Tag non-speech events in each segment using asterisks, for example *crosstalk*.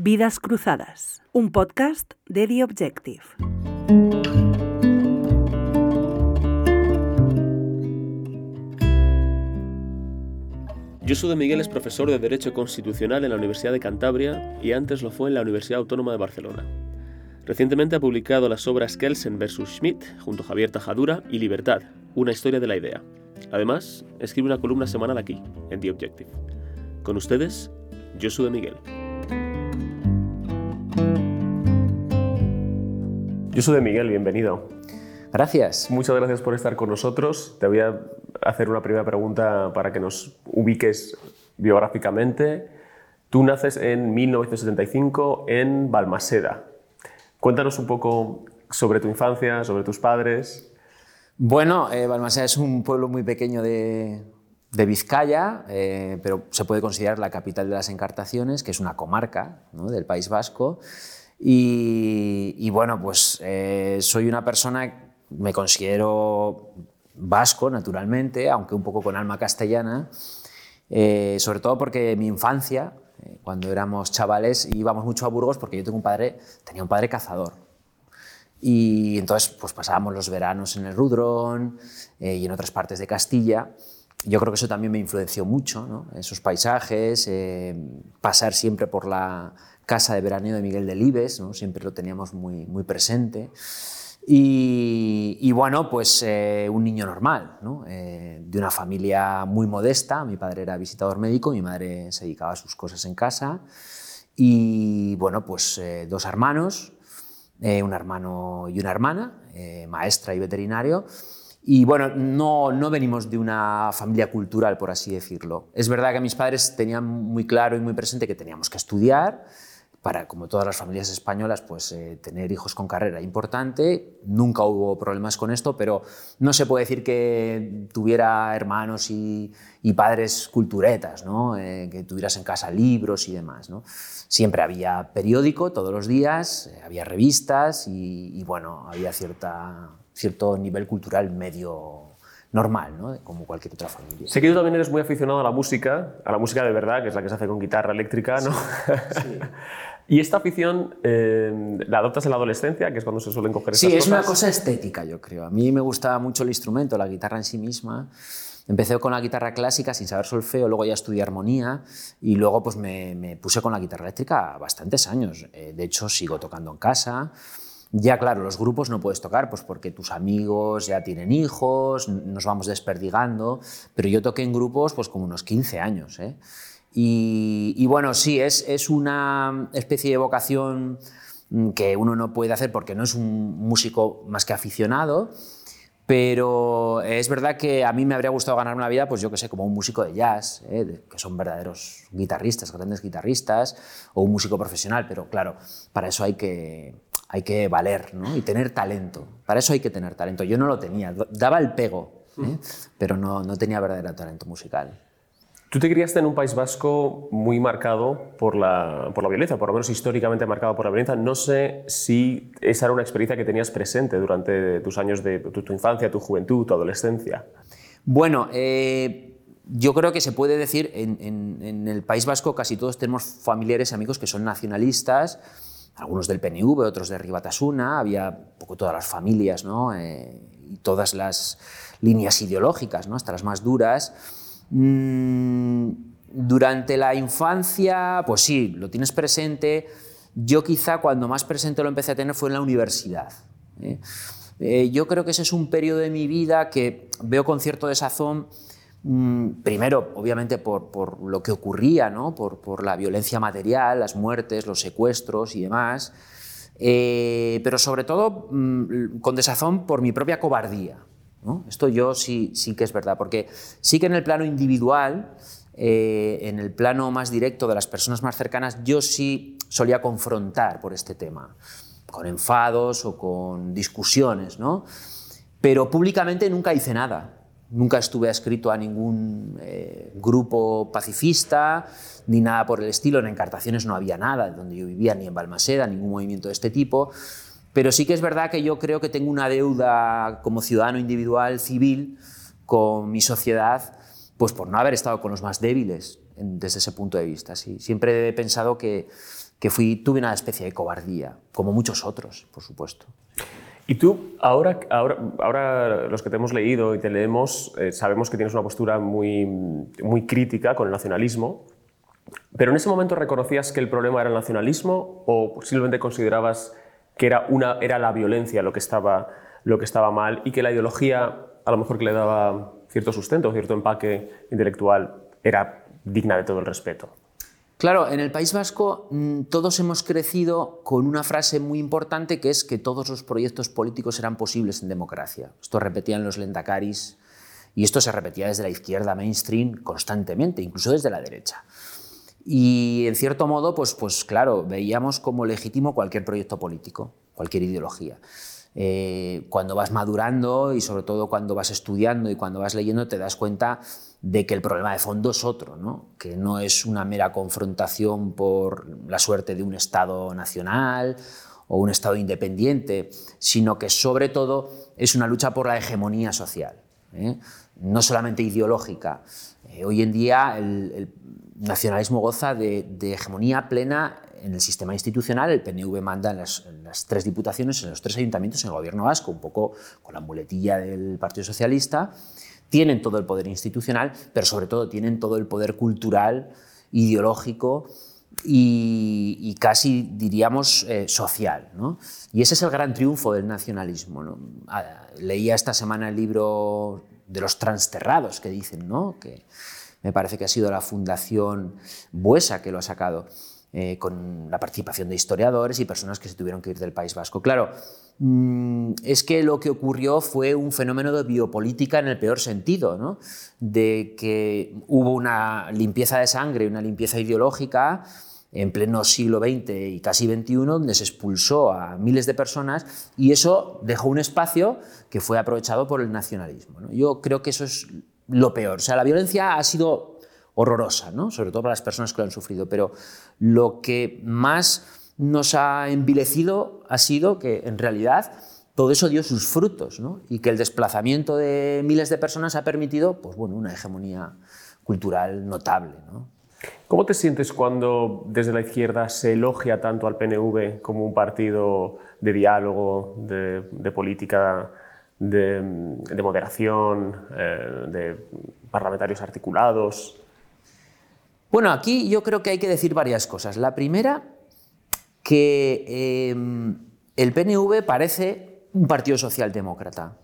Vidas Cruzadas, un podcast de The Objective. Josu de Miguel es profesor de Derecho Constitucional en la Universidad de Cantabria y antes lo fue en la Universidad Autónoma de Barcelona. Recientemente ha publicado las obras Kelsen vs. Schmidt junto a Javier Tajadura y Libertad, una historia de la idea. Además, escribe una columna semanal aquí, en The Objective. Con ustedes, Josu de Miguel. Josu de Miguel, bienvenido. Gracias. Muchas gracias por estar con nosotros. Te voy a hacer una primera pregunta para que nos ubiques biográficamente. Tú naces en 1975 en Balmaseda. Cuéntanos un poco sobre tu infancia, sobre tus padres. Bueno, eh, Balmaseda es un pueblo muy pequeño de, Vizcaya, eh, pero se puede considerar la capital de las encartaciones, que es una comarca del País Vasco. Y, bueno, pues eh, soy una persona me considero vasco, naturalmente, aunque un poco con alma castellana, eh, sobre todo porque mi infancia, eh, cuando éramos chavales, íbamos mucho a Burgos porque yo tengo un padre, tenía un padre cazador. Y entonces pues pasábamos los veranos en el Rudrón eh, y en otras partes de Castilla. Yo creo que eso también me influenció mucho, ¿no? esos paisajes, pasar siempre por la casa de veraneo de Miguel Delibes, ¿no? siempre lo teníamos muy, muy presente. Y, bueno, pues eh, un niño normal, ¿no? eh, de una familia muy modesta. Mi padre era visitador médico, mi madre se dedicaba a sus cosas en casa. Y bueno, pues eh, dos hermanos, eh, un hermano y una hermana, maestra y veterinario. Y bueno, no, no venimos de una familia cultural, por así decirlo. Es verdad que mis padres tenían muy claro y muy presente que teníamos que estudiar para, como todas las familias españolas, pues eh, tener hijos con carrera importante. Nunca hubo problemas con esto, pero no se puede decir que tuviera hermanos y, padres culturetas, ¿no? Eh, que tuvieras en casa libros y demás. ¿no? Siempre había periódico todos los días, eh, había revistas y, y, bueno, había cierta, cierto nivel cultural medio normal, ¿no? como cualquier otra familia. Sé que tú también eres muy aficionado a la música, a la música de verdad, que es la que se hace con guitarra eléctrica, ¿no? Sí, *laughs* y esta afición eh, la adoptas en la adolescencia, que es cuando se suelen coger estas Sí, es una cosa estética, yo creo. A mí me gustaba mucho el instrumento, la guitarra en sí misma. Empecé con la guitarra clásica sin saber solfeo, luego ya estudié armonía y luego pues me, me puse con la guitarra eléctrica bastantes años. Eh, de hecho, sigo tocando en casa. Ya claro, los grupos no puedes tocar, pues porque tus amigos ya tienen hijos, nos vamos desperdigando, pero yo toqué en grupos pues como unos 15 años. ¿eh? Y, bueno, sí, es, es una especie de vocación mm, que uno no puede hacer porque no es un músico más que aficionado, pero es verdad que a mí me habría gustado ganar una vida, pues yo que sé, como un músico de jazz, ¿eh? que son verdaderos guitarristas, grandes guitarristas, o un músico profesional, pero claro, para eso hay que, hay que valer ¿no? y tener talento. Para eso hay que tener talento. Yo no lo tenía, daba el pego, ¿eh? pero no, no tenía verdadero talento musical. Tú te criaste en un País Vasco muy marcado por la, por la violencia, por lo menos históricamente marcado por la violencia. No sé si esa era una experiencia que tenías presente durante tus años de tu, infancia, tu juventud, tu adolescencia. Bueno, eh, yo creo que se puede decir, en, en, el País Vasco casi todos tenemos familiares amigos que son nacionalistas, algunos del PNV, otros de Ribatasuna, había poco todas las familias ¿no? Eh, y todas las líneas ideológicas, ¿no? hasta las más duras. Mm, durante la infancia, pues sí, lo tienes presente. Yo quizá cuando más presente lo empecé a tener fue en la universidad. ¿eh? Eh, yo creo que ese es un periodo de mi vida que veo con cierto desazón Mm, primero, obviamente, por, lo que ocurría, ¿no? por, la violencia material, las muertes, los secuestros y demás, eh, pero sobre todo mm, con desazón por mi propia cobardía. Esto yo sí, sí que es verdad, porque sí que en el plano individual, eh, en el plano más directo de las personas más cercanas, yo sí solía confrontar por este tema, con enfados o con discusiones, ¿no? pero públicamente nunca hice nada. Nunca estuve adscrito a ningún eh, grupo pacifista ni nada por el estilo. En Encartaciones no había nada donde yo vivía, ni en Balmaseda, ningún movimiento de este tipo. Pero sí que es verdad que yo creo que tengo una deuda como ciudadano individual civil con mi sociedad, pues por no haber estado con los más débiles desde ese punto de vista. Sí. Siempre he pensado que, que fui, tuve una especie de cobardía, como muchos otros, por supuesto. Y tú, ahora, ahora, ahora los que te hemos leído y te leemos, eh, sabemos que tienes una postura muy, muy crítica con el nacionalismo, pero en ese momento reconocías que el problema era el nacionalismo o simplemente considerabas que era, una, era la violencia lo que, estaba, lo que estaba mal y que la ideología, a lo mejor que le daba cierto sustento, cierto empaque intelectual, era digna de todo el respeto. Claro, en el País Vasco mm, todos hemos crecido con una frase muy importante que es que todos los proyectos políticos eran posibles en democracia. Esto repetían los lendakaris y esto se repetía desde la izquierda mainstream constantemente, incluso desde la derecha. Y en cierto modo, pues, pues claro, veíamos como legítimo cualquier proyecto político, cualquier ideología. Eh, cuando vas madurando y sobre todo cuando vas estudiando y cuando vas leyendo te das cuenta de que el problema de fondo es otro, ¿no? que no es una mera confrontación por la suerte de un Estado nacional o un Estado independiente, sino que sobre todo es una lucha por la hegemonía social, ¿eh? no solamente ideológica. Eh, hoy en día el, nacionalismo goza de, hegemonía plena en el sistema institucional, el PNV manda en las, tres diputaciones, en los tres ayuntamientos, en el gobierno vasco, un poco con la muletilla del Partido Socialista, tienen todo el poder institucional, pero sobre todo tienen todo el poder cultural, ideológico y, casi diríamos eh, social. Y ese es el gran triunfo del nacionalismo. Ah, leía esta semana el libro de los transterrados que dicen, ¿no? que me parece que ha sido la Fundación Buesa que lo ha sacado. Eh, con la participación de historiadores y personas que se tuvieron que ir del País Vasco. Claro, mm, es que lo que ocurrió fue un fenómeno de biopolítica en el peor sentido, ¿no? de que hubo una limpieza de sangre, una limpieza ideológica en pleno siglo XX y casi XXI, donde se expulsó a miles de personas y eso dejó un espacio que fue aprovechado por el nacionalismo. Yo creo que eso es lo peor. O sea, la violencia ha sido horrorosa, ¿no? sobre todo para las personas que lo han sufrido, pero lo que más nos ha envilecido ha sido que en realidad todo eso dio sus frutos y que el desplazamiento de miles de personas ha permitido pues, bueno, una hegemonía cultural notable. ¿no? ¿Cómo te sientes cuando desde la izquierda se elogia tanto al PNV como un partido de diálogo, de, política, de, moderación, eh, de parlamentarios articulados? Bueno, aquí yo creo que hay que decir varias cosas. La primera, que em, el PNV parece un partido socialdemócrata.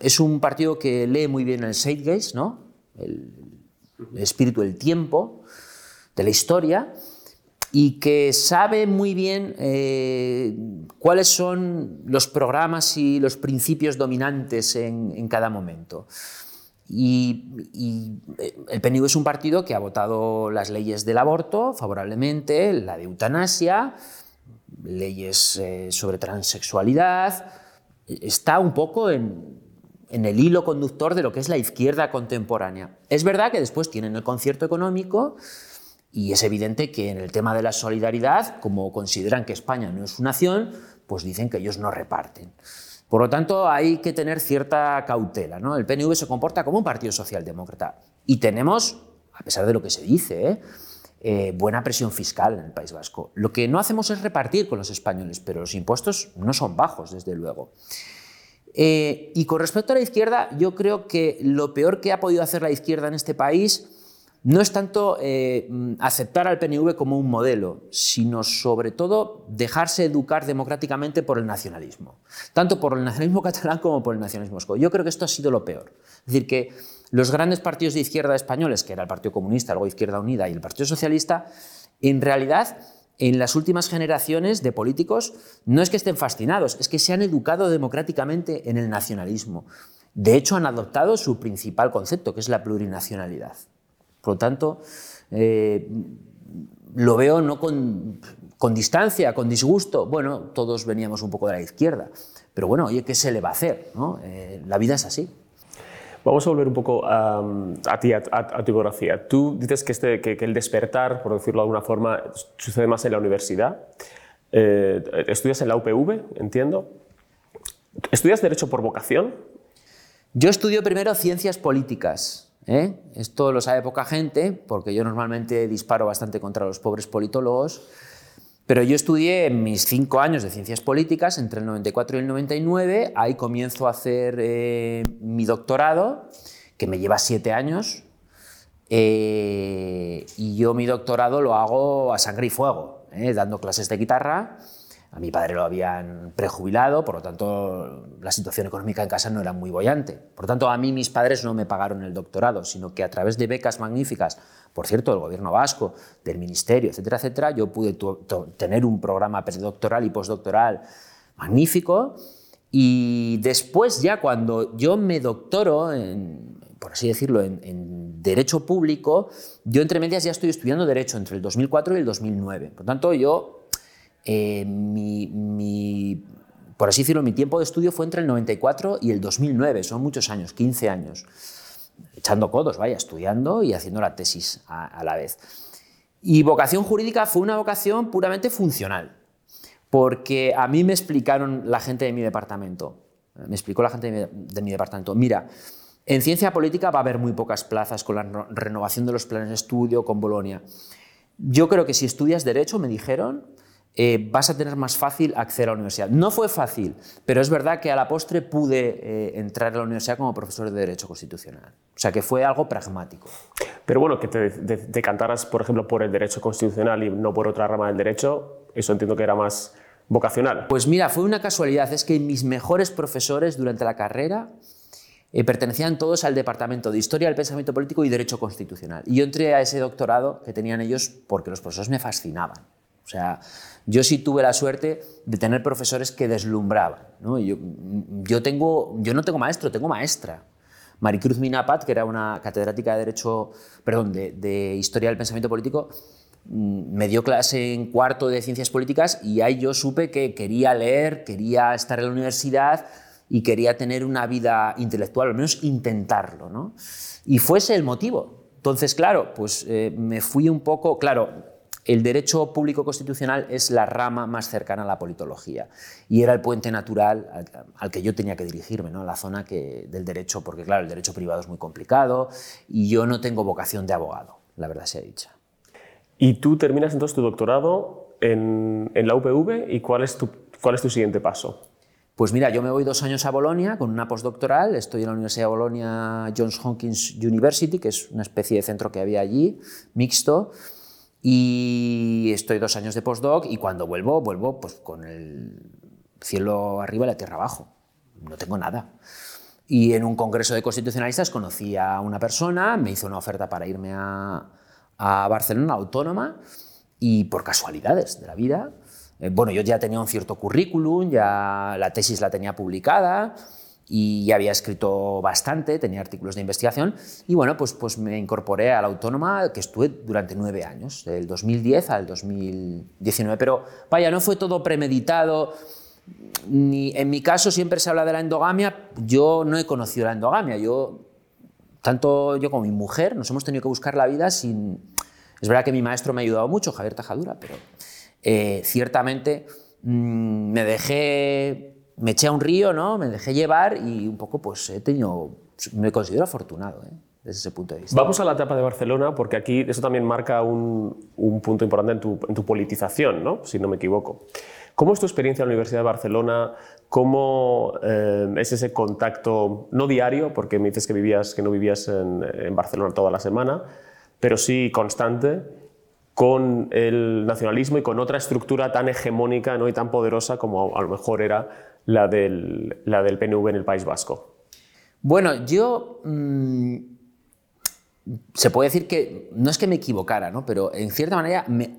Es un partido que lee muy bien el Zeitgeist, ¿no? Espíritu del tiempo, de la historia, y que sabe muy bien eh, cuáles son los programas y los principios dominantes en cada momento. Y, eh, el PNV es un partido que ha votado las leyes del aborto favorablemente, la de eutanasia, leyes eh, sobre transexualidad. Está un poco en, en el hilo conductor de lo que es la izquierda contemporánea. Es verdad que después tienen el concierto económico y es evidente que en el tema de la solidaridad, como consideran que España no es su nación, pues dicen que ellos no reparten. Por lo tanto, hay que tener cierta cautela. ¿no? El PNV se comporta como un partido socialdemócrata y tenemos, a pesar de lo que se dice, ¿eh? Eh, buena presión fiscal en el País Vasco. Lo que no hacemos es repartir con los españoles, pero los impuestos no son bajos, desde luego. Eh, y con respecto a la izquierda, yo creo que lo peor que ha podido hacer la izquierda en este país no es tanto eh, aceptar al PNV como un modelo, sino sobre todo dejarse educar democráticamente por el nacionalismo, tanto por el nacionalismo *laughs* catalán como por el nacionalismo vasco. Yo creo que esto ha sido lo peor. Es decir, que los grandes partidos de izquierda españoles, que era el Partido Comunista, luego Izquierda Unida y el Partido Socialista, en realidad en las últimas generaciones de políticos no es que estén fascinados, es que se han educado democráticamente en el nacionalismo. De hecho, han adoptado su principal concepto, que es la plurinacionalidad. Por lo tanto, eh, lo veo no con, distancia, con disgusto. Bueno, todos veníamos un poco de la izquierda, pero bueno, oye, ¿qué se le va a hacer? Eh, la vida es así. Vamos a volver un poco a, ti, a, tu biografía. Tú dices que, este, que, el despertar, por decirlo de alguna forma, sucede más en la universidad. Eh, estudias en la UPV, entiendo. ¿Estudias Derecho por vocación? Yo estudio primero Ciencias Políticas ¿eh? Esto lo sabe poca gente, porque yo normalmente disparo bastante contra los pobres politólogos, pero yo estudié mis cinco años de ciencias políticas, entre el 94 y el 99, ahí comienzo a hacer eh, mi doctorado, que me lleva siete años, eh, y yo mi doctorado lo hago a sangre y fuego, dando clases de guitarra, a mi padre lo habían prejubilado, por lo tanto la situación económica en casa no era muy bollante. Por lo tanto, a mí mis padres no me pagaron el doctorado, sino que a través de becas magníficas, por cierto, del gobierno vasco, del ministerio, etcétera, etcétera, yo pude tener un programa predoctoral y postdoctoral magnífico. Y después ya cuando yo me doctoro, por así decirlo, en, en, Derecho Público, yo entre medias ya estoy estudiando Derecho entre el 2004 y el 2009. Por tanto, yo eh, mi, por así decirlo, mi tiempo de estudio fue entre el 94 y el 2009, son muchos años, 15 años, echando codos, vaya, estudiando y haciendo la tesis a, la vez. Y vocación jurídica fue una vocación puramente funcional, porque a mí me explicaron la gente de mi departamento, me explicó la gente de mi departamento, mira, en ciencia política va a haber muy pocas plazas con la renovación de los planes de estudio, con Bolonia. Yo creo que si estudias Derecho, me dijeron, eh, vas a tener más fácil acceder a la universidad. No fue fácil, pero es verdad que a la postre pude eh, entrar a la universidad como profesor de Derecho Constitucional. O sea que fue algo pragmático. Pero bueno, que te decantaras, por ejemplo, por el Derecho Constitucional y no por otra rama del Derecho, eso entiendo que era más vocacional. Pues mira, fue una casualidad. Es que mis mejores profesores durante la carrera eh, pertenecían todos al Departamento de Historia del Pensamiento Político y Derecho Constitucional. Y yo entré a ese doctorado que tenían ellos porque los profesores me fascinaban. O sea, yo sí tuve la suerte de tener profesores que deslumbraban. ¿no? Yo, yo, tengo, yo no tengo maestro, tengo maestra. Maricruz Minapat, que era una catedrática de Derecho, perdón, de, de Historia del Pensamiento Político, mm, me dio clase en cuarto de Ciencias Políticas y ahí yo supe que quería leer, quería estar en la universidad y quería tener una vida intelectual, al menos intentarlo. ¿no? Y fue ese el motivo. Entonces, claro, pues eh, me fui un poco, claro, el derecho público constitucional es la rama más cercana a la politología y era el puente natural al, que yo tenía que dirigirme, ¿no? la zona que, del derecho, porque claro, el derecho privado es muy complicado y yo no tengo vocación de abogado, la verdad sea dicha. Y tú terminas entonces tu doctorado en, en la UPV y ¿cuál es, tu, cuál es tu siguiente paso? Pues mira, yo me voy dos años a Bolonia con una postdoctoral, estoy en la Universidad de Bolonia Johns Hopkins University, que es una especie de centro que había allí, mixto, y estoy dos años de postdoc y cuando vuelvo, vuelvo pues con el cielo arriba y la tierra abajo. No tengo nada. Y en un congreso de constitucionalistas conocí a una persona, me hizo una oferta para irme a, a Barcelona autónoma y por casualidades de la vida, eh, bueno, yo ya tenía un cierto currículum, ya la tesis la tenía publicada, y ya había escrito bastante, tenía artículos de investigación y bueno, pues, pues me incorporé a la autónoma que estuve durante nueve años, del 2010 al 2019, pero vaya, no fue todo premeditado, ni, en mi caso siempre se habla de la endogamia, yo no he conocido la endogamia, yo, tanto yo como mi mujer, nos hemos tenido que buscar la vida sin... Es verdad que mi maestro me ha ayudado mucho, Javier Tajadura, pero eh, ciertamente mm, me dejé me eché a un río, ¿no? me dejé llevar y un poco pues he tenido, me considero afortunado ¿eh? desde ese punto de vista. Vamos a la etapa de Barcelona porque aquí eso también marca un, un punto importante en tu, en tu, politización, ¿no? si no me equivoco. ¿Cómo es tu experiencia en la Universidad de Barcelona? ¿Cómo eh, es ese contacto, no diario, porque me dices que, vivías, que no vivías en, en Barcelona toda la semana, pero sí constante, con el nacionalismo y con otra estructura tan hegemónica ¿no? y tan poderosa como a lo mejor era la del, la del PNV en el País Vasco? Bueno, yo mm, se puede decir que no es que me equivocara, ¿no? pero en cierta manera me,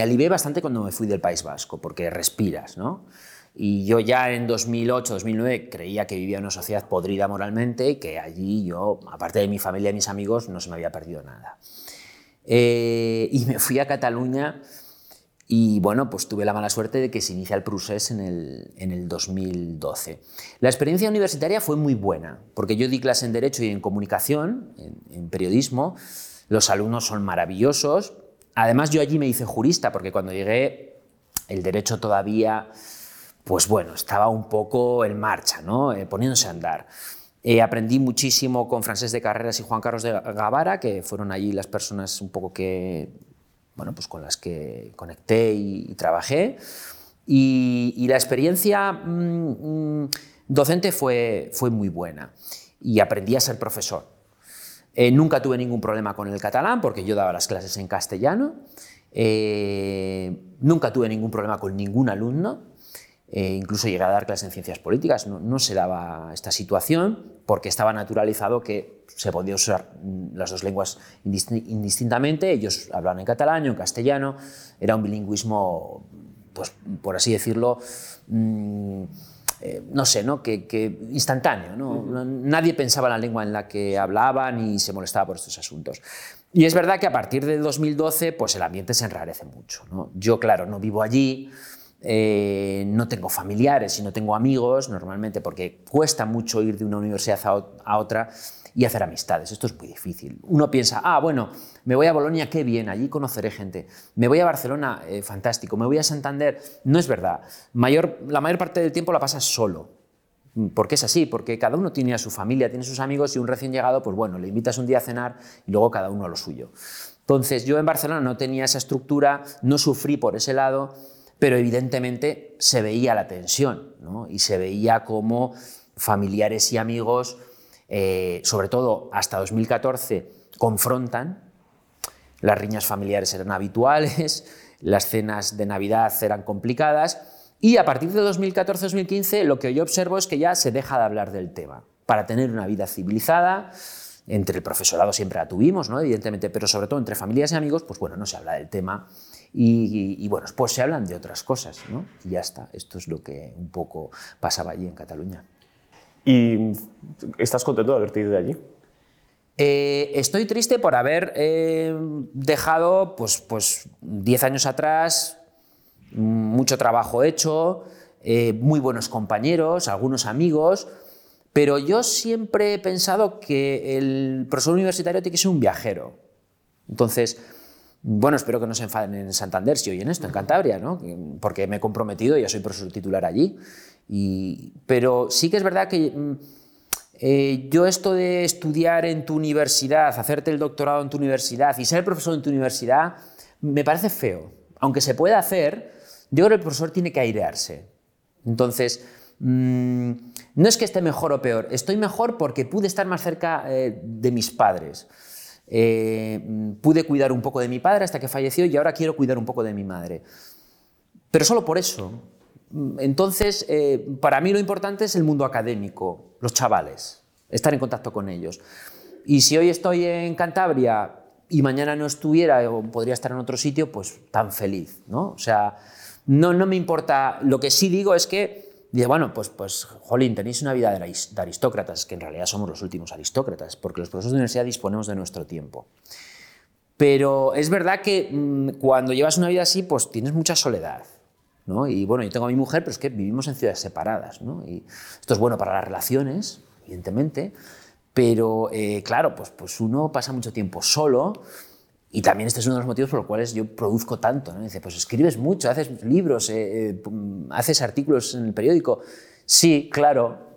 alivié bastante cuando me fui del País Vasco, porque respiras. ¿no? Y yo ya en 2008, 2009 creía que vivía en una sociedad podrida moralmente que allí yo, aparte de mi familia y mis amigos, no se me había perdido nada. Eh, y me fui a Cataluña y bueno, pues tuve la mala suerte de que se inicia el procés en el, en el 2012. La experiencia universitaria fue muy buena, porque yo di clase en Derecho y en Comunicación, en, periodismo. Los alumnos son maravillosos. Además, yo allí me hice jurista, porque cuando llegué, el Derecho todavía, pues bueno, estaba un poco en marcha, ¿no? Eh, poniéndose a andar. Eh, aprendí muchísimo con Francés de Carreras y Juan Carlos de Gavara, que fueron allí las personas un poco que, bueno, pues con las que conecté y, trabajé. Y, la experiencia mm, mm, docente fue, fue muy buena y aprendí a ser profesor. Eh, nunca tuve ningún problema con el catalán porque yo daba las clases en castellano. Eh, nunca tuve ningún problema con ningún alumno. Eh, incluso llegué a dar clases en ciencias políticas. No, se daba esta situación porque estaba naturalizado que se podía usar mm, las dos lenguas indistintamente. Ellos hablaban en catalán, en castellano. Era un bilingüismo, pues, por así decirlo, mm, eh, no sé, ¿no? Que, instantáneo. ¿no? Nadie pensaba en la lengua en la que hablaban y se molestaba por estos asuntos. Y es verdad que a partir del 2012 pues el ambiente se enrarece mucho. ¿no? Yo, claro, no vivo allí, eh, no tengo familiares y no tengo amigos normalmente porque cuesta mucho ir de una universidad a otra y hacer amistades. Esto es muy difícil. Uno piensa, ah, bueno, me voy a Bolonia, qué bien, allí conoceré gente. Me voy a Barcelona, eh, fantástico. Me voy a Santander. No es verdad. Mayor, la mayor parte del tiempo la pasas solo. Porque es así, porque cada uno tiene a su familia, tiene sus amigos y un recién llegado, pues bueno, le invitas un día a cenar y luego cada uno a lo suyo. Entonces yo en Barcelona no tenía esa estructura, no sufrí por ese lado, pero evidentemente se veía la tensión ¿no? y se veía como familiares y amigos eh, sobre todo hasta 2014, confrontan. Las riñas familiares eran habituales, *laughs* las cenas de Navidad eran complicadas y a partir de 2014-2015 lo que yo observo es que ya se deja de hablar del tema para tener una vida civilizada. Entre el profesorado siempre la tuvimos, ¿no? evidentemente, pero sobre todo entre familias y amigos, pues bueno, no se habla del tema y, bueno, pues se hablan de otras cosas, ¿no? Y ya está, esto es lo que un poco pasaba allí en Cataluña. ¿Y estás contento de haberte ido de allí? Eh, estoy triste por haber eh, dejado pues, pues 10 años atrás mucho trabajo hecho, eh, muy buenos compañeros, algunos amigos, pero yo siempre he pensado que el profesor universitario tiene que ser un viajero. Entonces, bueno, espero que no se enfaden en Santander si en esto, en Cantabria, ¿no? porque me he comprometido, ya soy profesor titular allí. pero sí que es verdad que mm, eh, yo esto de estudiar en tu universidad, hacerte el doctorado en tu universidad y ser profesor en tu universidad, me parece feo. Aunque se pueda hacer, yo creo que el profesor tiene que airearse. Entonces, mm, no es que esté mejor o peor, estoy mejor porque pude estar más cerca eh, de mis padres. Eh, pude cuidar un poco de mi padre hasta que falleció y ahora quiero cuidar un poco de mi madre. Pero solo por eso. Entonces, eh, para mí lo importante es el mundo académico, los chavales, estar en contacto con ellos. Y si hoy estoy en Cantabria y mañana no estuviera o podría estar en otro sitio, pues tan feliz, ¿no? O sea, no, no me importa. Lo que sí digo es que Dice, bueno, pues, pues, jolín, tenéis una vida de aristócratas, que en realidad somos los últimos aristócratas, porque los profesores de universidad disponemos de nuestro tiempo. Pero es verdad que mm, cuando llevas una vida así, pues tienes mucha soledad. ¿no? Y bueno, yo tengo a mi mujer, pero es que vivimos en ciudades separadas. ¿no? Y esto es bueno para las relaciones, evidentemente, pero eh, claro, pues, pues uno pasa mucho tiempo solo y también este es uno de los motivos por los cuales yo produzco tanto. ¿no? Dice, pues escribes mucho, haces libros, eh, eh, haces artículos en el periódico. Sí, claro.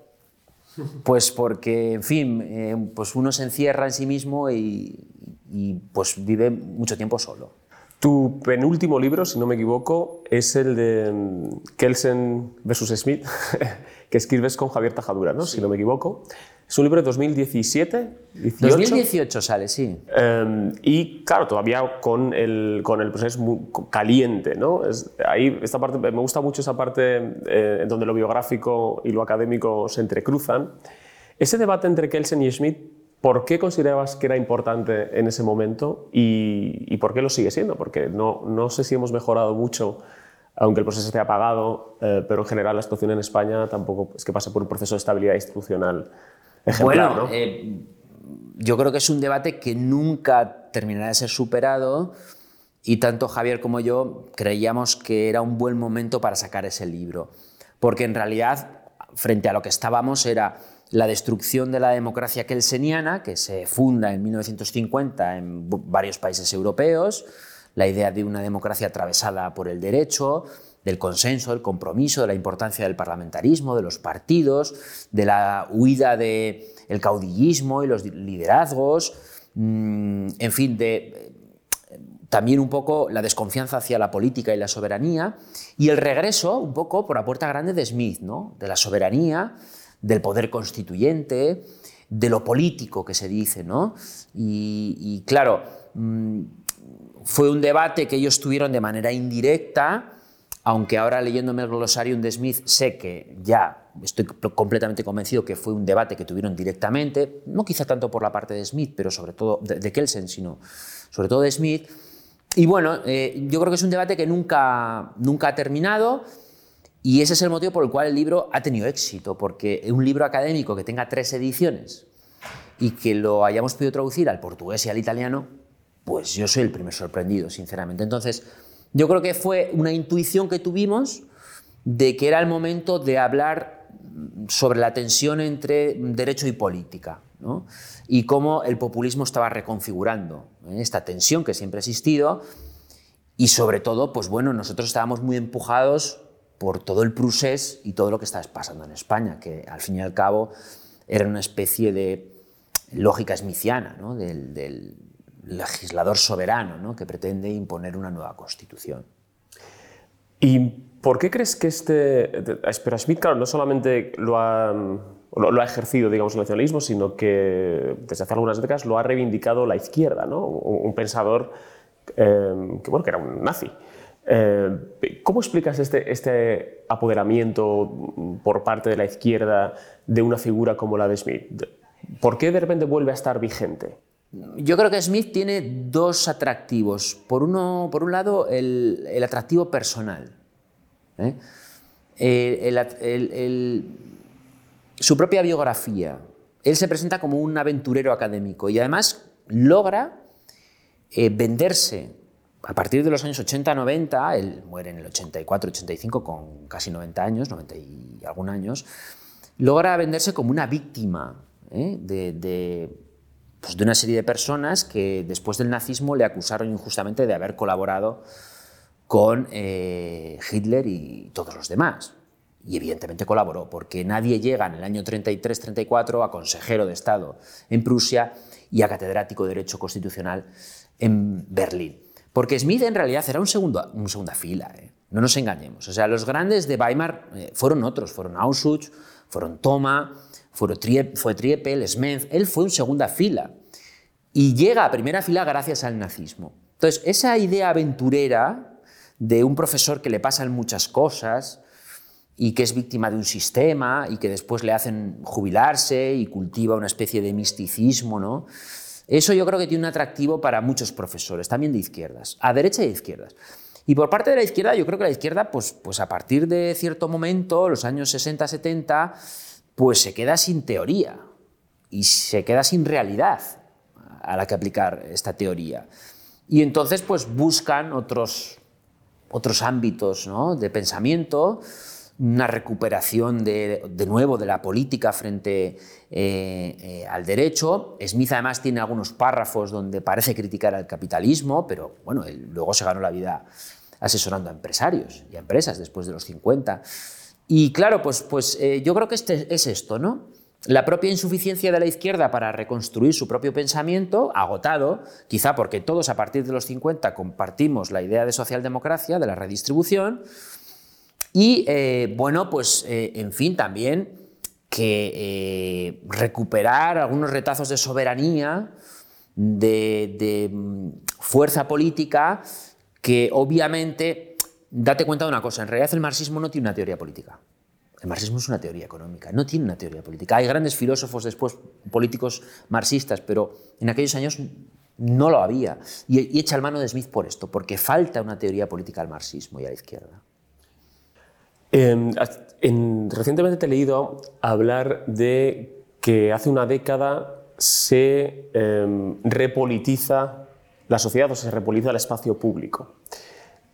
Pues porque, en fin, eh, pues uno se encierra en sí mismo y, y, pues vive mucho tiempo solo. Tu penúltimo libro, si no me equivoco, es el de mm, Kelsen versus Smith, *laughs* que escribes con Javier Tajadura, ¿no? si no me equivoco. Es un libro de 2017, 18. 2018 sale, sí. Em, y claro, todavía con el, con el proceso caliente, ¿no? Es, ahí, esta parte, me gusta mucho esa parte eh, en donde lo biográfico y lo académico se entrecruzan. Ese debate entre Kelsen y Schmidt, ¿por qué considerabas que era importante en ese momento y, y por qué lo sigue siendo? Porque no, no sé si hemos mejorado mucho aunque el proceso esté apagado, eh, pero en general la situación en España tampoco es que pase por un proceso de estabilidad institucional bueno, eh, yo creo que es un debate que nunca terminará de ser superado y tanto Javier como yo creíamos que era un buen momento para sacar ese libro, porque en realidad frente a lo que estábamos era la destrucción de la democracia kelseniana, que se funda en 1950 en varios países europeos, la idea de una democracia atravesada por el derecho, del consenso, del compromiso, de la importancia del parlamentarismo, de los partidos, de la huida del el caudillismo y los liderazgos, mm, en fin, de también un poco la desconfianza hacia la política y la soberanía, y el regreso un poco por la puerta grande de Smith, ¿no? de la soberanía, del poder constituyente, de lo político que se dice. ¿no? Y, claro, mm, fue un debate que ellos tuvieron de manera indirecta, aunque ahora leyéndome el glosario de Smith sé que ya estoy completamente convencido que fue un debate que tuvieron directamente, no quizá tanto por la parte de Smith, pero sobre todo de, de Kelsen, sino sobre todo de Smith, y bueno, eh, yo creo que es un debate que nunca, nunca ha terminado y ese es el motivo por el cual el libro ha tenido éxito, porque un libro académico que tenga tres ediciones y que lo hayamos podido traducir al portugués y al italiano, pues yo soy el primer sorprendido, sinceramente. Entonces, yo creo que fue una intuición que tuvimos de que era el momento de hablar sobre la tensión entre derecho y política y cómo el populismo estaba reconfigurando ¿eh? esta tensión que siempre ha existido. Y sobre todo, pues bueno, nosotros estábamos muy empujados por todo el prusés y todo lo que estaba pasando en España, que al fin y al cabo era una especie de lógica smithiana del, legislador soberano que pretende imponer una nueva constitución. ¿Y por qué crees que este... Pero Smith, claro, no solamente lo ha lo, ha ejercido, digamos, el nacionalismo, sino que desde hace algunas décadas lo ha reivindicado la izquierda, ¿no? un, pensador eh, que, bueno, que era un nazi. Eh, ¿Cómo explicas este, este, apoderamiento por parte de la izquierda de una figura como la de Smith? ¿Por qué de repente vuelve a estar vigente? Yo creo que Smith tiene dos atractivos. Por, uno, por un lado, el, atractivo personal. ¿eh? su propia biografía. Él se presenta como un aventurero académico y además logra eh, venderse a partir de los años 80-90, él muere en el 84-85 con casi 90 años, 90 y algún años, logra venderse como una víctima ¿eh? Pues de, una serie de personas que después del nazismo le acusaron injustamente de haber colaborado con eh, Hitler y todos los demás y evidentemente colaboró, porque nadie llega en el año 33-34 a consejero de Estado en Prusia y a catedrático de Derecho Constitucional en Berlín. Porque Smith en realidad era un, segundo, un segunda fila, ¿eh? no nos engañemos. O sea, los grandes de Weimar eh, fueron otros, fueron Auschwitz, fueron fueron fue Triepel, Smenz, él fue un segunda fila. Y llega a primera fila gracias al nazismo. Entonces, esa idea aventurera de un profesor que le pasan muchas cosas, y que es víctima de un sistema y que después le hacen jubilarse y cultiva una especie de misticismo, ¿no? Eso yo creo que tiene un atractivo para muchos profesores, también de izquierdas, a derecha y de izquierdas. Y por parte de la izquierda, yo creo que la izquierda, pues, pues a partir de cierto momento, los años 60-70, pues se queda sin teoría y se queda sin realidad a la que aplicar esta teoría. Y entonces pues buscan otros, otros ámbitos de pensamiento, una recuperación de, nuevo de la política frente eh, eh, al derecho. Smith además tiene algunos párrafos donde parece criticar al capitalismo, pero bueno, luego se ganó la vida asesorando a empresarios y a empresas después de los 50. Y claro, pues, pues eh, yo creo que este es esto, ¿no? La propia insuficiencia de la izquierda para reconstruir su propio pensamiento, agotado, quizá porque todos a partir de los 50 compartimos la idea de socialdemocracia, de la redistribución, y eh, bueno, pues eh, en fin, también que recuperar algunos retazos de soberanía, de, mm, fuerza política, que obviamente, date cuenta de una cosa, en realidad el marxismo no tiene una teoría política. El marxismo es una teoría económica, no tiene una teoría política. Hay grandes filósofos después, políticos marxistas, pero en aquellos años no lo había. Y, y echa el mano de Smith por esto, porque falta una teoría política al marxismo y a la izquierda. Em, recientemente te he leído hablar de que hace una década se em, repolitiza la sociedad o se repolitiza el espacio público.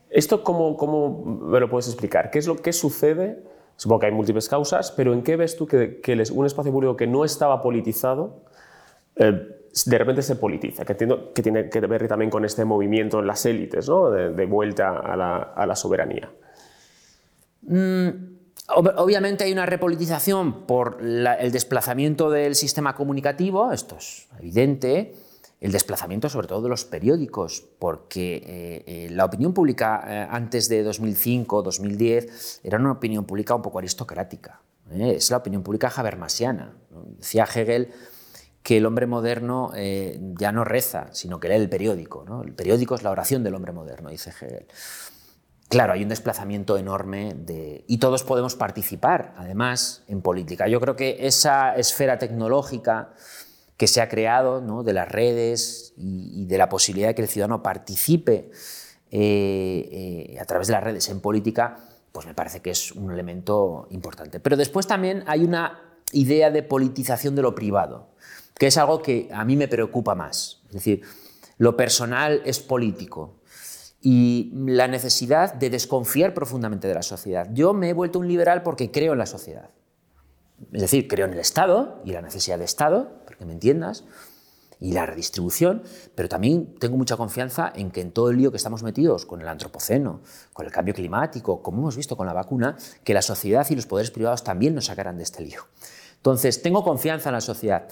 ¿Esto cómo, cómo, me lo puedes explicar? ¿Qué es lo que sucede? Supongo que hay múltiples causas, pero ¿en qué ves tú que, un espacio público que no estaba politizado eh, de repente se politiza? Que, entiendo que tiene que ver también con este movimiento en las élites, ¿no? de, vuelta a la, soberanía. Mm, obviamente hay una repolitización por el desplazamiento del sistema comunicativo, esto es evidente, el desplazamiento sobre todo de los periódicos, porque eh, eh, la opinión pública eh, antes de 2005-2010 era una opinión pública un poco aristocrática, es la opinión pública habermasiana. Decía Hegel que el hombre moderno ya no reza, sino que lee el periódico. El periódico es la oración del hombre moderno, dice Hegel. Claro, hay un desplazamiento enorme de... y todos podemos participar, además, en política. Yo creo que esa esfera tecnológica que se ha creado, ¿no? de las redes y, de la posibilidad de que el ciudadano participe eh, eh, a través de las redes en política, pues me parece que es un elemento importante. Pero después también hay una idea de politización de lo privado, que es algo que a mí me preocupa más. Es decir, lo personal es político y la necesidad de desconfiar profundamente de la sociedad. Yo me he vuelto un liberal porque creo en la sociedad. Es decir, creo en el Estado y la necesidad de Estado, que me entiendas, y la redistribución, pero también tengo mucha confianza en que en todo el lío que estamos metidos con el antropoceno, con el cambio climático, como hemos visto con la vacuna, que la sociedad y los poderes privados también nos sacarán de este lío. Entonces, tengo confianza en la sociedad.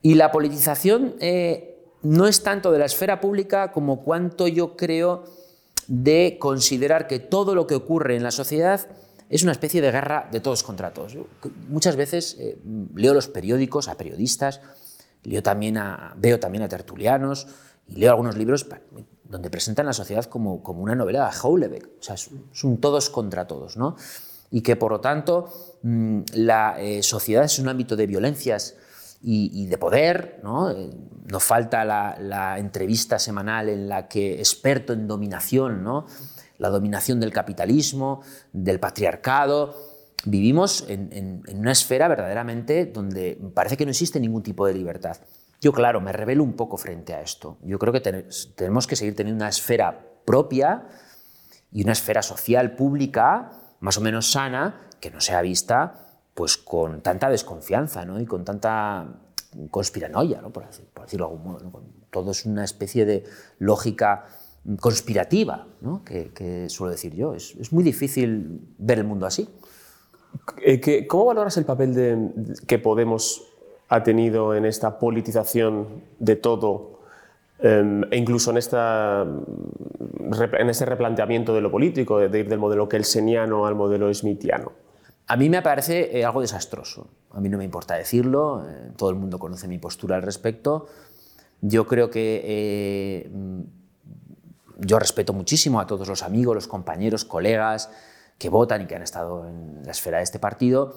Y la politización eh, no es tanto de la esfera pública como cuanto yo creo de considerar que todo lo que ocurre en la sociedad es una especie de guerra de todos contra todos. muchas veces eh, leo los periódicos a periodistas, leo también a, veo también a tertulianos y leo algunos libros donde presentan la sociedad como, como una novela de Houellebecq. O sea, son todos contra todos, ¿no? Y que por lo tanto mm, la eh, sociedad es un ámbito de violencias y, de poder, ¿no? Eh, nos falta la, la, entrevista semanal en la que experto en dominación, ¿no? La dominación del capitalismo, del patriarcado. Vivimos en, una esfera verdaderamente donde parece que no existe ningún tipo de libertad. Yo, claro, me revelo un poco frente a esto. Yo creo que tenemos que seguir teniendo una esfera propia y una esfera social pública más o menos sana que no sea vista pues con tanta desconfianza ¿no? y con tanta conspiranoia, ¿no? por, decirlo de algún modo. Todo es una especie de lógica conspirativa, ¿no? que, suelo decir yo. Es, muy difícil ver el mundo así. Eh, ¿Cómo valoras el papel de, que Podemos ha tenido en esta politización de todo em, e incluso en, esta, en este replanteamiento de lo político, de ir del modelo kelseniano al modelo smithiano? A mí me parece eh, algo desastroso. A mí no me importa decirlo, eh, todo el mundo conoce mi postura al respecto. Yo creo que yo respeto muchísimo a todos los amigos, los compañeros, colegas que votan y que han estado en la esfera de este partido,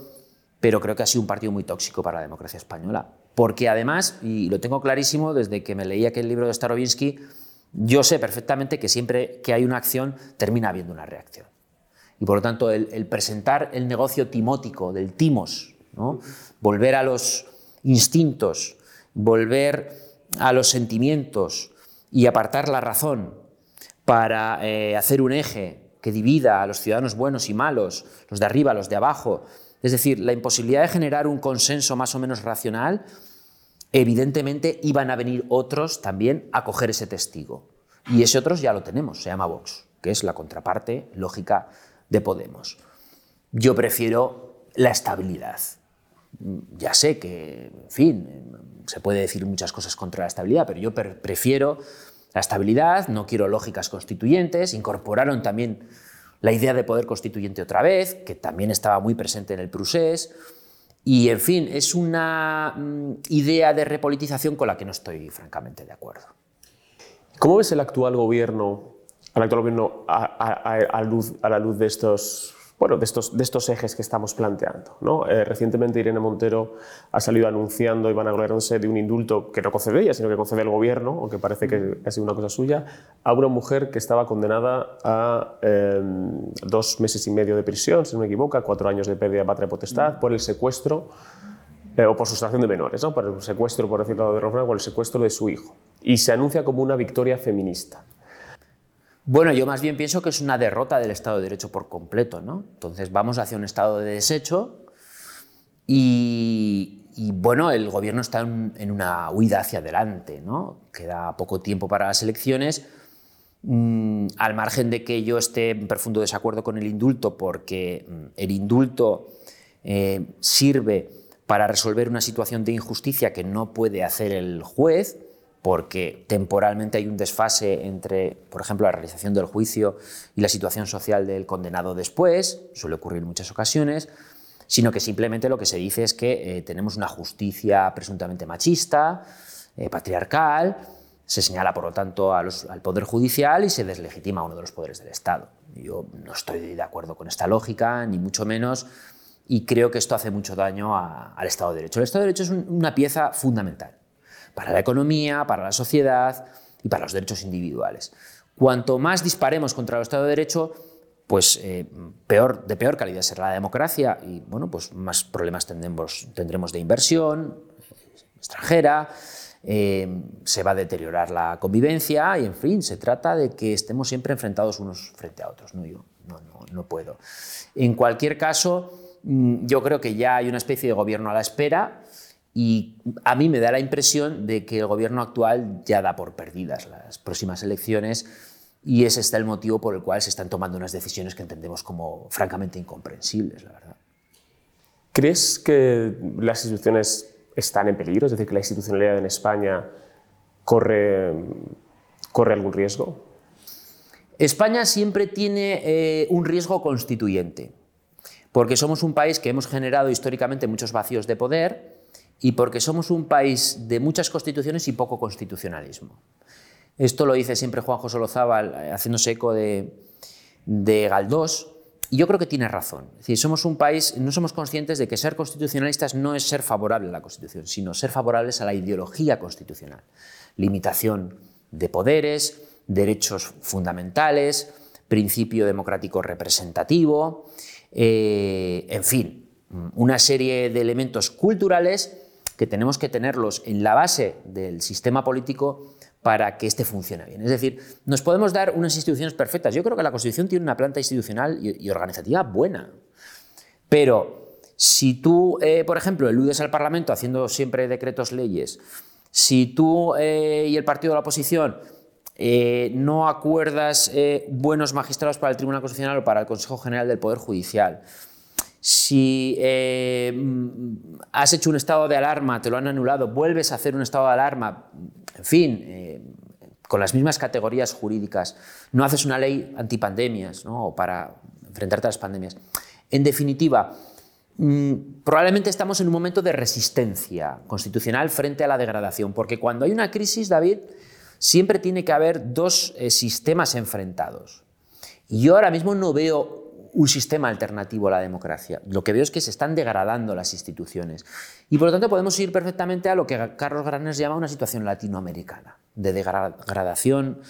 pero creo que ha sido un partido muy tóxico para la democracia española. Porque además, y lo tengo clarísimo desde que me leí aquel libro de Starobinsky, yo sé perfectamente que siempre que hay una acción termina habiendo una reacción. Y por lo tanto, el, presentar el negocio timótico del timos, volver a los instintos, volver a los sentimientos y apartar la razón para eh, hacer un eje que divida a los ciudadanos buenos y malos, los de arriba, los de abajo. Es decir, la imposibilidad de generar un consenso más o menos racional, evidentemente iban a venir otros también a coger ese testigo. Y ese otros ya lo tenemos, se llama Vox, que es la contraparte lógica de Podemos. Yo prefiero la estabilidad. Ya sé que, en fin, se puede decir muchas cosas contra la estabilidad, pero yo prefiero la estabilidad, no quiero lógicas constituyentes, incorporaron también la idea de poder constituyente otra vez, que también estaba muy presente en el Prusés, y en fin, es una mm, idea de repolitización con la que no estoy francamente de acuerdo. ¿Cómo ves el actual gobierno, al actual gobierno a la luz de estos bueno, de, estos, de estos ejes que estamos planteando. ¿no? Eh, recientemente Irene Montero ha salido anunciando y van a gloriarse de un indulto que no concede ella, sino que concede el gobierno, aunque parece que ha sido una cosa suya, a una mujer que estaba condenada a em, dos meses y medio de prisión, si no me equivoco, cuatro años de pérdida de patria potestad por el secuestro eh, o por sustracción de menores, ¿no? por el secuestro, por decirlo de forma, por el secuestro de su hijo. Y se anuncia como una victoria feminista. Bueno, yo más bien pienso que es una derrota del Estado de Derecho por completo, ¿no? Entonces vamos hacia un estado de desecho y, bueno, el gobierno está en, una huida hacia adelante, ¿no? Queda poco tiempo para las elecciones mm, al margen de que yo esté en profundo desacuerdo con el indulto, porque mm, el indulto eh, sirve para resolver una situación de injusticia que no puede hacer el juez, porque temporalmente hay un desfase entre, por ejemplo, la realización del juicio y la situación social del condenado después, suele ocurrir en muchas ocasiones, sino que simplemente lo que se dice es que eh, tenemos una justicia presuntamente machista, eh, patriarcal, se señala, por lo tanto, al Poder Judicial y se deslegitima uno de los poderes del Estado. Yo no estoy de acuerdo con esta lógica, ni mucho menos, y creo que esto hace mucho daño al Estado de Derecho. El Estado de Derecho es una pieza fundamental para la economía, para la sociedad y para los derechos individuales. Cuanto más disparemos contra el Estado de Derecho, pues eh, peor, de peor calidad será la democracia y bueno, pues más problemas tendremos, tendremos de inversión eh, extranjera, eh, se va a deteriorar la convivencia y en fin, se trata de que estemos siempre enfrentados unos frente a otros. No, yo no, no, no puedo. En cualquier caso, mm, yo creo que ya hay una especie de gobierno a la espera y a mí me da la impresión de que el gobierno actual ya da por perdidas las próximas elecciones y ese está el motivo por el cual se están tomando unas decisiones que entendemos como francamente incomprensibles, la verdad. ¿Crees que las instituciones están en peligro? Es decir, que la institucionalidad en España corre, corre algún riesgo? España siempre tiene eh, un riesgo constituyente, porque somos un país que hemos generado históricamente muchos vacíos de poder y porque somos un país de muchas constituciones y poco constitucionalismo. Esto lo dice siempre Juanjo Solozábal, eh, haciéndose eco de, de Galdós, y yo creo que tiene razón. Es somos un país, no somos conscientes de que ser constitucionalistas no es ser favorable a la Constitución, sino ser favorables a la ideología constitucional. Limitación de poderes, derechos fundamentales, principio democrático representativo, eh, en fin, una serie de elementos culturales que tenemos que tenerlos en la base del sistema político para que éste funcione bien. Es decir, nos podemos dar unas instituciones perfectas. Yo creo que la Constitución tiene una planta institucional y, organizativa buena. Pero si tú, eh, por ejemplo, eludes al Parlamento haciendo siempre decretos leyes, si tú eh, y el partido de la oposición eh, no acuerdas buenos magistrados para el Tribunal Constitucional o para el Consejo General del Poder Judicial, si eh, has hecho un estado de alarma, te lo han anulado, vuelves a hacer un estado de alarma, en fin, eh, con las mismas categorías jurídicas, no haces una ley antipandemias ¿no? para enfrentarte a las pandemias. En definitiva, mm, probablemente estamos en un momento de resistencia constitucional frente a la degradación, porque cuando hay una crisis, David, siempre tiene que haber dos eh, sistemas enfrentados. Y yo ahora mismo no veo un sistema alternativo a la democracia. Lo que veo es que se están degradando las instituciones. Y por lo tanto podemos ir perfectamente a lo que Carlos Granes llama una situación latinoamericana, de degradación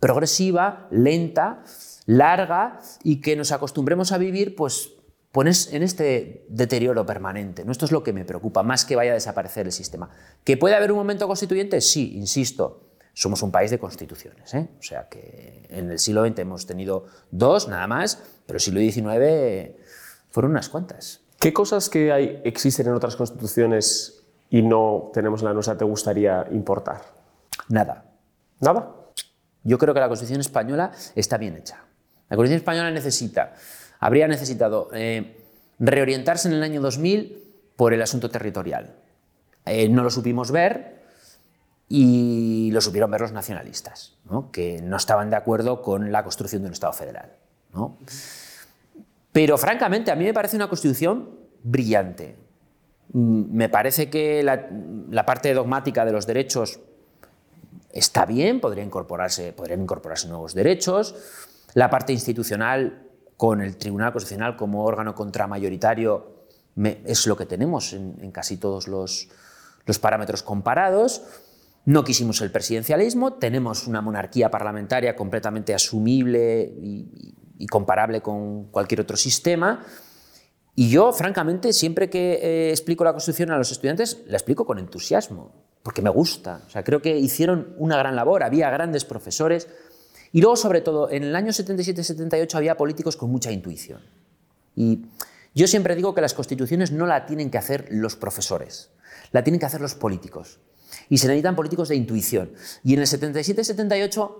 progresiva, lenta, larga y que nos acostumbremos a vivir pues, pones en este deterioro permanente. ¿no? Esto es lo que me preocupa, más que vaya a desaparecer el sistema. ¿Que puede haber un momento constituyente? Sí, insisto somos un país de constituciones. ¿eh? O sea que en el siglo XX hemos tenido dos nada más, pero el siglo XIX fueron unas cuantas. ¿Qué cosas que hay, existen en otras constituciones y no tenemos en la nuestra te gustaría importar? Nada. ¿Nada? Yo creo que la Constitución española está bien hecha. La Constitución española necesita, habría necesitado eh, reorientarse en el año 2000 por el asunto territorial. Eh, no lo supimos ver, y lo supieron ver los nacionalistas, que no estaban de acuerdo con la construcción de un Estado federal. Pero francamente, a mí me parece una constitución brillante. Mm, me parece que la, parte dogmática de los derechos está bien, podría incorporarse, podrían incorporarse nuevos derechos. La parte institucional, con el Tribunal Constitucional como órgano contramayoritario, es lo que tenemos en, casi todos los, los parámetros comparados. No quisimos el presidencialismo, tenemos una monarquía parlamentaria completamente asumible y, comparable con cualquier otro sistema. Y yo, francamente, siempre que eh, explico la Constitución a los estudiantes, la explico con entusiasmo, porque me gusta. O sea, creo que hicieron una gran labor, había grandes profesores. Y luego, sobre todo, en el año 77-78 había políticos con mucha intuición. Y yo siempre digo que las constituciones no la tienen que hacer los profesores, la tienen que hacer los políticos y se necesitan políticos de intuición. Y en el 77-78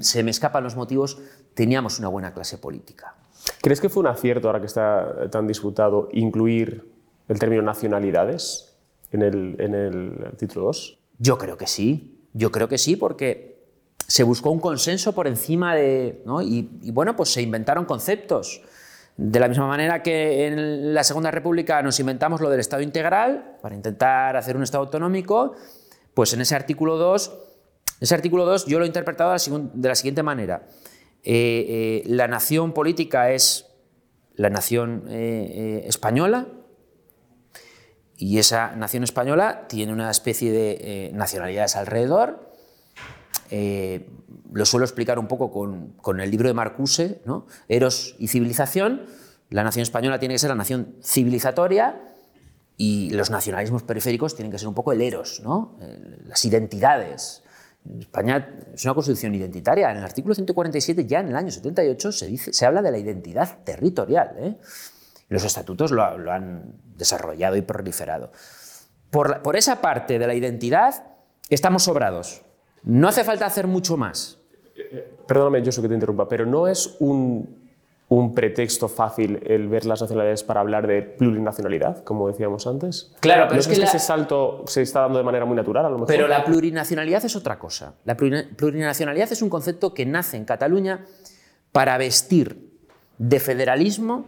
se me escapan los motivos, teníamos una buena clase política. ¿Crees que fue un acierto, ahora que está tan disputado, incluir el término nacionalidades en el, en el título 2? Yo creo que sí, yo creo que sí, porque se buscó un consenso por encima de... ¿no? Y, y, bueno, pues se inventaron conceptos. De la misma manera que en la Segunda República nos inventamos lo del Estado integral para intentar hacer un Estado autonómico, pues en ese artículo 2, ese artículo 2 yo lo he interpretado de la siguiente manera. Eh, eh, la nación política es la nación eh, española y esa nación española tiene una especie de nacionalidades alrededor. Lo suelo explicar un poco con, el libro de Marcuse, ¿no? Eros y civilización. La nación española tiene que ser la nación civilizatoria y los nacionalismos periféricos tienen que ser un poco el eros, ¿no? las identidades, España es una constitución identitaria. En el artículo 147, ya en el año 78, se, dice, se habla de la identidad territorial. ¿eh? Los estatutos lo, han desarrollado y proliferado. Por, por esa parte de la identidad estamos sobrados. No hace falta hacer mucho más. Perdóname, yo sé que te interrumpa, pero no es un un pretexto fácil el ver las nacionalidades para hablar de plurinacionalidad, como decíamos antes? Claro, pero es que, ese salto se está dando de manera muy natural, a lo mejor. Pero la plurinacionalidad es otra cosa. La plurinacionalidad es un concepto que nace en Cataluña para vestir de federalismo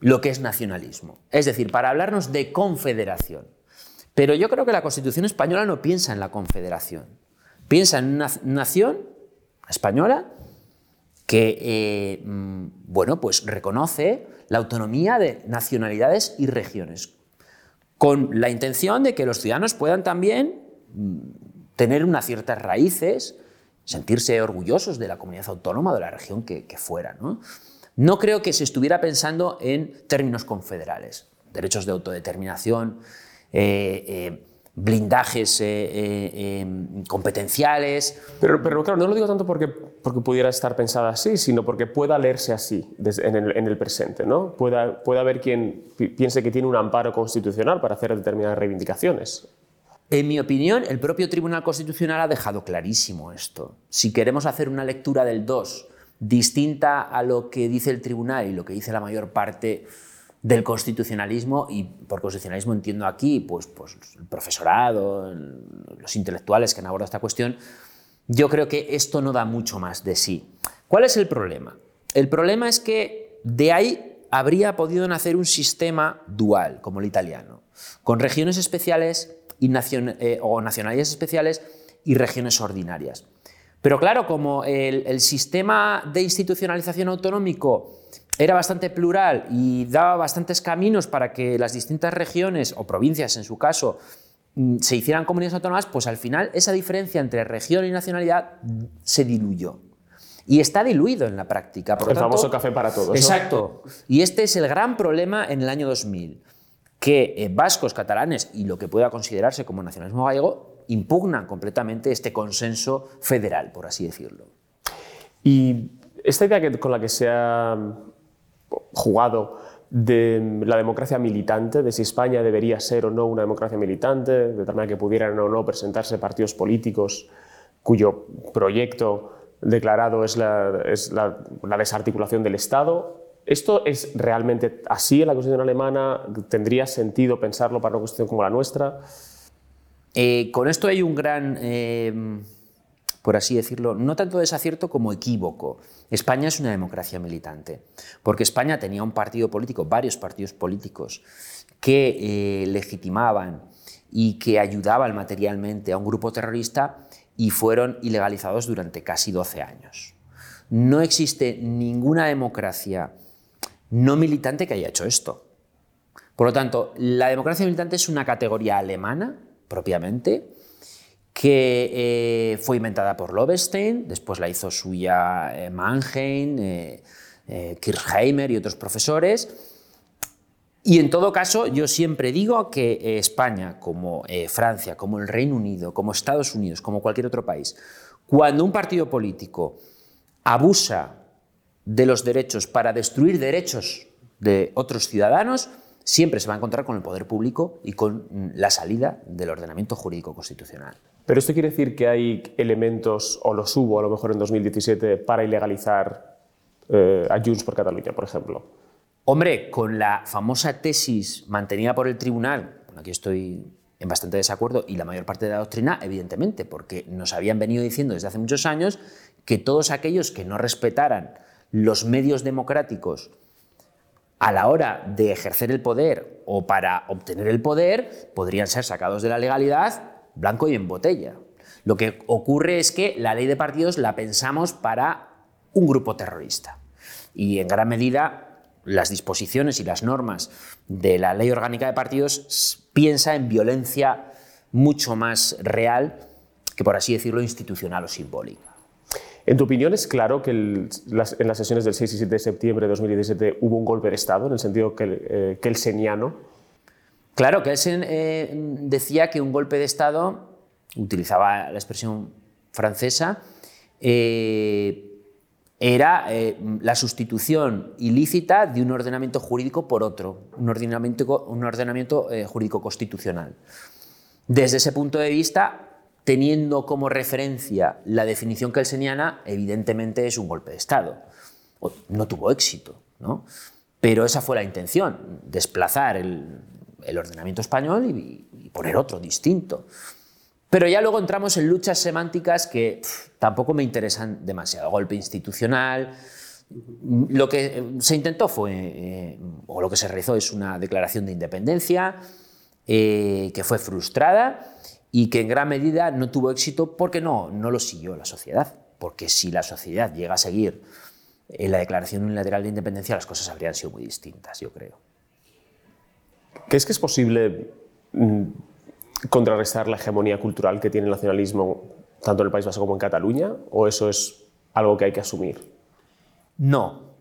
lo que es nacionalismo. Es decir, para hablarnos de confederación. Pero yo creo que la Constitución española no piensa en la confederación. Piensa en una nación española que eh, mm, bueno, pues reconoce la autonomía de nacionalidades y regiones, con la intención de que los ciudadanos puedan también mm, tener unas ciertas raíces, sentirse orgullosos de la comunidad autónoma de la región que, fuera. ¿no? creo que se estuviera pensando en términos confederales, derechos de autodeterminación, eh, eh, blindajes eh, eh, em, competenciales. Pero, pero, claro, no lo digo tanto porque, porque pudiera estar pensada así, sino porque pueda leerse así en, el, en, el, presente. ¿no? Pueda, pueda haber quien piense que tiene un amparo constitucional para hacer determinadas reivindicaciones. En mi opinión, el propio Tribunal Constitucional ha dejado clarísimo esto. Si queremos hacer una lectura del 2 distinta a lo que dice el Tribunal y lo que dice la mayor parte del constitucionalismo, y por constitucionalismo entiendo aquí pues, pues el profesorado, los intelectuales que han abordado esta cuestión, yo creo que esto no da mucho más de sí. ¿Cuál es el problema? El problema es que de ahí habría podido nacer un sistema dual, como el italiano, con regiones especiales y eh, o nacionalidades especiales y regiones ordinarias. Pero claro, como el, el sistema de institucionalización autonómico era bastante plural y daba bastantes caminos para que las distintas regiones o provincias, en su caso, mm, se hicieran comunidades autónomas, pues al final esa diferencia entre región y nacionalidad se diluyó. Y está diluido en la práctica. Por el famoso café para todos. Exacto. Y este es el gran problema en el año 2000, que eh, vascos, catalanes y lo que pueda considerarse como nacionalismo gallego impugnan completamente este consenso federal, por así decirlo. Y esta idea con la que se ha jugado de la democracia militante, de si España debería ser o no una democracia militante, de tal manera que pudieran o no presentarse partidos políticos cuyo proyecto declarado es la, es la, desarticulación del Estado. ¿Esto es realmente así en la Constitución alemana? ¿Tendría sentido pensarlo para una Constitución como la nuestra? Eh, con esto hay un gran... Eh, por así decirlo, no tanto desacierto como equívoco. España es una democracia militante, porque España tenía un partido político, varios partidos políticos, que eh, legitimaban y que ayudaban materialmente a un grupo terrorista y fueron ilegalizados durante casi 12 años. No existe ninguna democracia no militante que haya hecho esto. Por lo tanto, la democracia militante es una categoría alemana, propiamente, que eh, fue inventada por Lobenstein, después la hizo suya eh, Mannheim, eh, Kirchheimer y otros profesores. Y en todo caso, yo siempre digo que España, como Francia, como el Reino Unido, como Estados Unidos, como cualquier otro país, cuando un partido político abusa de los derechos para destruir derechos de otros ciudadanos, siempre se va a encontrar con el poder público y con la salida del ordenamiento jurídico constitucional. Pero esto quiere decir que hay elementos, o los hubo a lo mejor en 2017, para ilegalizar eh, a Junts por Cataluña, por ejemplo. Hombre, con la famosa tesis mantenida por el tribunal, con la que estoy en bastante desacuerdo, y la mayor parte de la doctrina, evidentemente, porque nos habían venido diciendo desde hace muchos años que todos aquellos que no respetaran los medios democráticos a la hora de ejercer el poder o para obtener el poder, podrían ser sacados de la legalidad blanco y en botella. Lo que ocurre es que la ley de partidos la pensamos para un grupo terrorista. Y en gran medida las disposiciones y las normas de la ley orgánica de partidos piensa en violencia mucho más real que, por así decirlo, institucional o simbólica. ¿En tu opinión es claro que en las sesiones del 6 y 7 de septiembre de 2017 hubo un golpe de Estado, en el sentido que, eh, que el seniano? Claro, que eh, decía que un golpe de Estado, utilizaba la expresión francesa, eh, era eh, la sustitución ilícita de un ordenamiento jurídico por otro, un ordenamiento, un ordenamiento eh, jurídico constitucional. Desde ese punto de vista, teniendo como referencia la definición kelseniana, evidentemente es un golpe de Estado. No tuvo éxito, ¿no? pero esa fue la intención, desplazar el, ordenamiento español y, poner otro distinto. Pero ya luego entramos en luchas semánticas que tampoco me interesan demasiado. Golpe institucional. Lo que eh, se intentó fue, eh, o lo que se realizó es una declaración de independencia eh, que fue frustrada y que en gran medida no tuvo éxito porque no, no lo siguió la sociedad. Porque si la sociedad llega a seguir la declaración unilateral de independencia, las cosas habrían sido muy distintas, yo creo. ¿Crees que es posible mm, contrarrestar la hegemonía cultural que tiene el nacionalismo tanto en el País Vasco como en Cataluña? ¿O eso es algo que hay que asumir? No.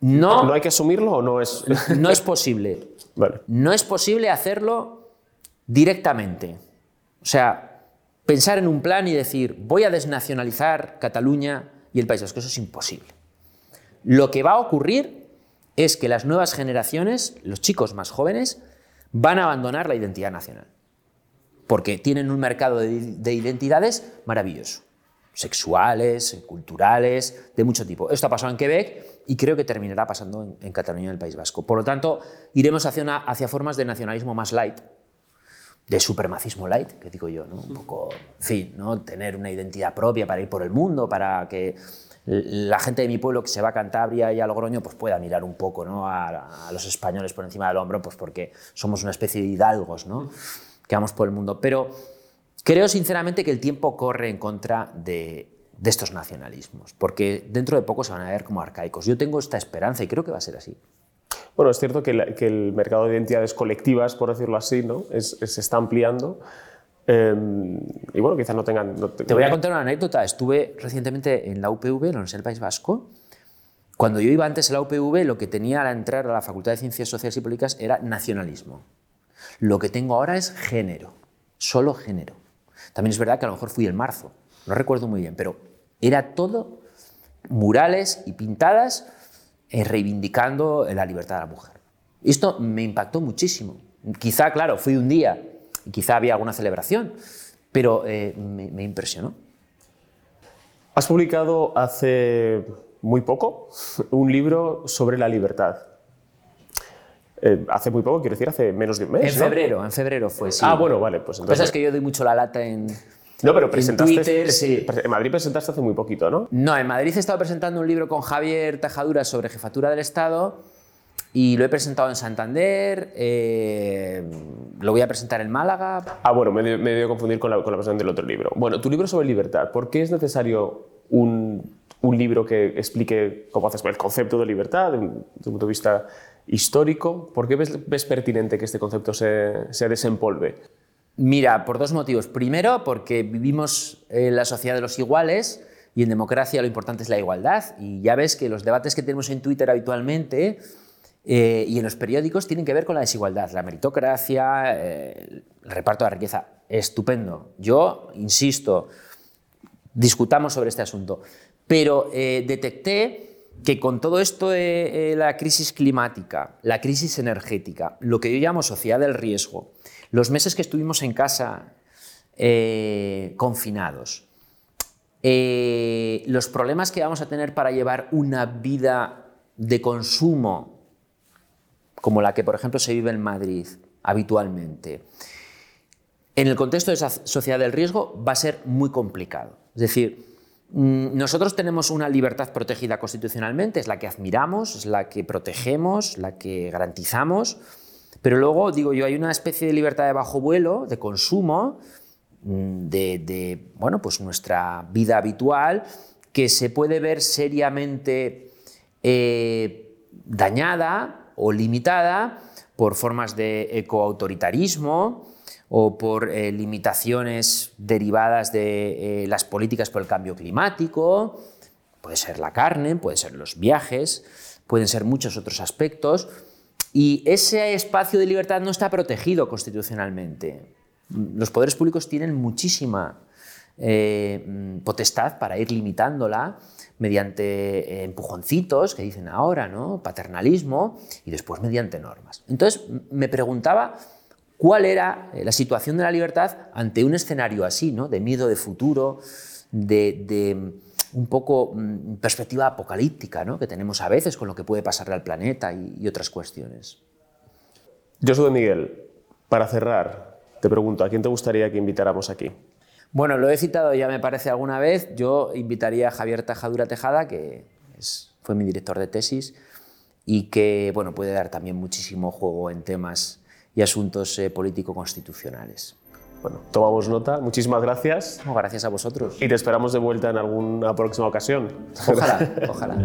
¿No, ¿No hay que asumirlo o no es...? *laughs* no es posible. No es posible hacerlo directamente. O sea, pensar en un plan y decir, voy a desnacionalizar Cataluña y el País Vasco, eso es imposible. Lo que va a ocurrir es que las nuevas generaciones, los chicos más jóvenes, van a abandonar la identidad nacional porque tienen un mercado de, identidades maravilloso, sexuales, culturales, de mucho tipo. Esto ha pasado en Quebec y creo que terminará pasando en, Cataluña y en el País Vasco. Por lo tanto, iremos hacia, formas de nacionalismo más light, de supremacismo light, que digo yo, ¿no? Un poco, en fin, ¿no? tener una identidad propia para ir por el mundo, para que la gente de mi pueblo que se va a Cantabria y a Logroño pues pueda mirar un poco ¿no? a, a los españoles por encima del hombro, pues porque somos una especie de hidalgos, ¿no? que vamos por el mundo. Pero creo sinceramente que el tiempo corre en contra de, estos nacionalismos, porque dentro de poco se van a ver como arcaicos. Yo tengo esta esperanza y creo que va a ser así. Bueno, es cierto que, el mercado de identidades colectivas, por decirlo así, ¿no? se está ampliando. Em, y bueno, quizás no tengan... Te voy a contar una anécdota. Estuve recientemente en la UPV, en la Universidad del País Vasco. Cuando yo iba antes a la UPV, lo que tenía al entrar a la Facultad de Ciencias Sociales y Políticas era nacionalismo. Lo que tengo ahora es género, solo género. También es verdad que a lo mejor fui en marzo, no recuerdo muy bien, pero era todo murales y pintadas eh, reivindicando la libertad de la mujer. Esto me impactó muchísimo. Quizá, claro, fui un día y quizá había alguna celebración, pero eh, me impresionó. Has publicado hace muy poco un libro sobre la libertad. Eh, hace muy poco, quiero decir, hace menos de un mes. En febrero, en febrero fue, sí. Ah, bueno, vale, pues entonces. Pasa es que yo doy mucho la lata en. No, pero presentaste. En Twitter, sí. En Madrid presentaste hace muy poquito, ¿no? No, en Madrid he estado presentando un libro con Javier Tajadura sobre jefatura del Estado y lo he presentado en Santander, eh, lo voy a presentar en Málaga. Ah, bueno, me, me debo confundir con la, con la presentación del otro libro. Bueno, tu libro sobre libertad, ¿por qué es necesario un, un libro que explique cómo haces el concepto de libertad desde un punto de vista histórico? ¿Por qué ves, pertinente que este concepto se, se, desempolve? Mira, por dos motivos. Primero, porque vivimos en la sociedad de los iguales y en democracia lo importante es la igualdad. Y ya ves que los debates que tenemos en Twitter habitualmente eh, y en los periódicos tienen que ver con la desigualdad, la meritocracia, eh, el reparto de la riqueza. Estupendo. Yo insisto, discutamos sobre este asunto. Pero eh, detecté que con todo esto de eh, la crisis climática, la crisis energética, lo que yo llamo sociedad del riesgo, los meses que estuvimos en casa eh, confinados. Eh, los problemas que vamos a tener para llevar una vida de consumo como la que, por ejemplo, se vive en Madrid habitualmente, en el contexto de esa sociedad del riesgo va a ser muy complicado. Es decir, mm, nosotros tenemos una libertad protegida constitucionalmente, es la que admiramos, es la que protegemos, la que garantizamos, pero luego, digo yo, hay una especie de libertad de bajo vuelo, de consumo, mm, de, bueno, pues nuestra vida habitual, que se puede ver seriamente eh, dañada o limitada por formas de ecoautoritarismo, o por eh, limitaciones derivadas de eh, las políticas por el cambio climático, puede ser la carne, pueden ser los viajes, pueden ser muchos otros aspectos, y ese espacio de libertad no está protegido constitucionalmente. Los poderes públicos tienen muchísima eh, potestad para ir limitándola mediante empujoncitos, que dicen ahora, ¿no? paternalismo, y después mediante normas. Entonces me preguntaba cuál era eh, la situación de la libertad ante un escenario así, ¿no? de miedo de futuro, de, un poco mm, perspectiva apocalíptica ¿no? que tenemos a veces con lo que puede pasarle al planeta y, otras cuestiones. Yo soy Miguel. Para cerrar, te pregunto, ¿a quién te gustaría que invitáramos aquí? Bueno, lo he citado ya me parece alguna vez. Yo invitaría a Javier Tajadura Tejada, que fue mi director de tesis y que bueno, puede dar también muchísimo juego en temas y asuntos eh, político-constitucionales. Bueno, tomamos nota. Muchísimas gracias. gracias a vosotros. Y te esperamos de vuelta en alguna próxima ocasión. Ojalá, *laughs* ojalá.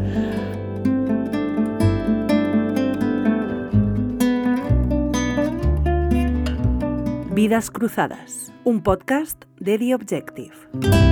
Vidas Cruzadas, un podcast de The Objective.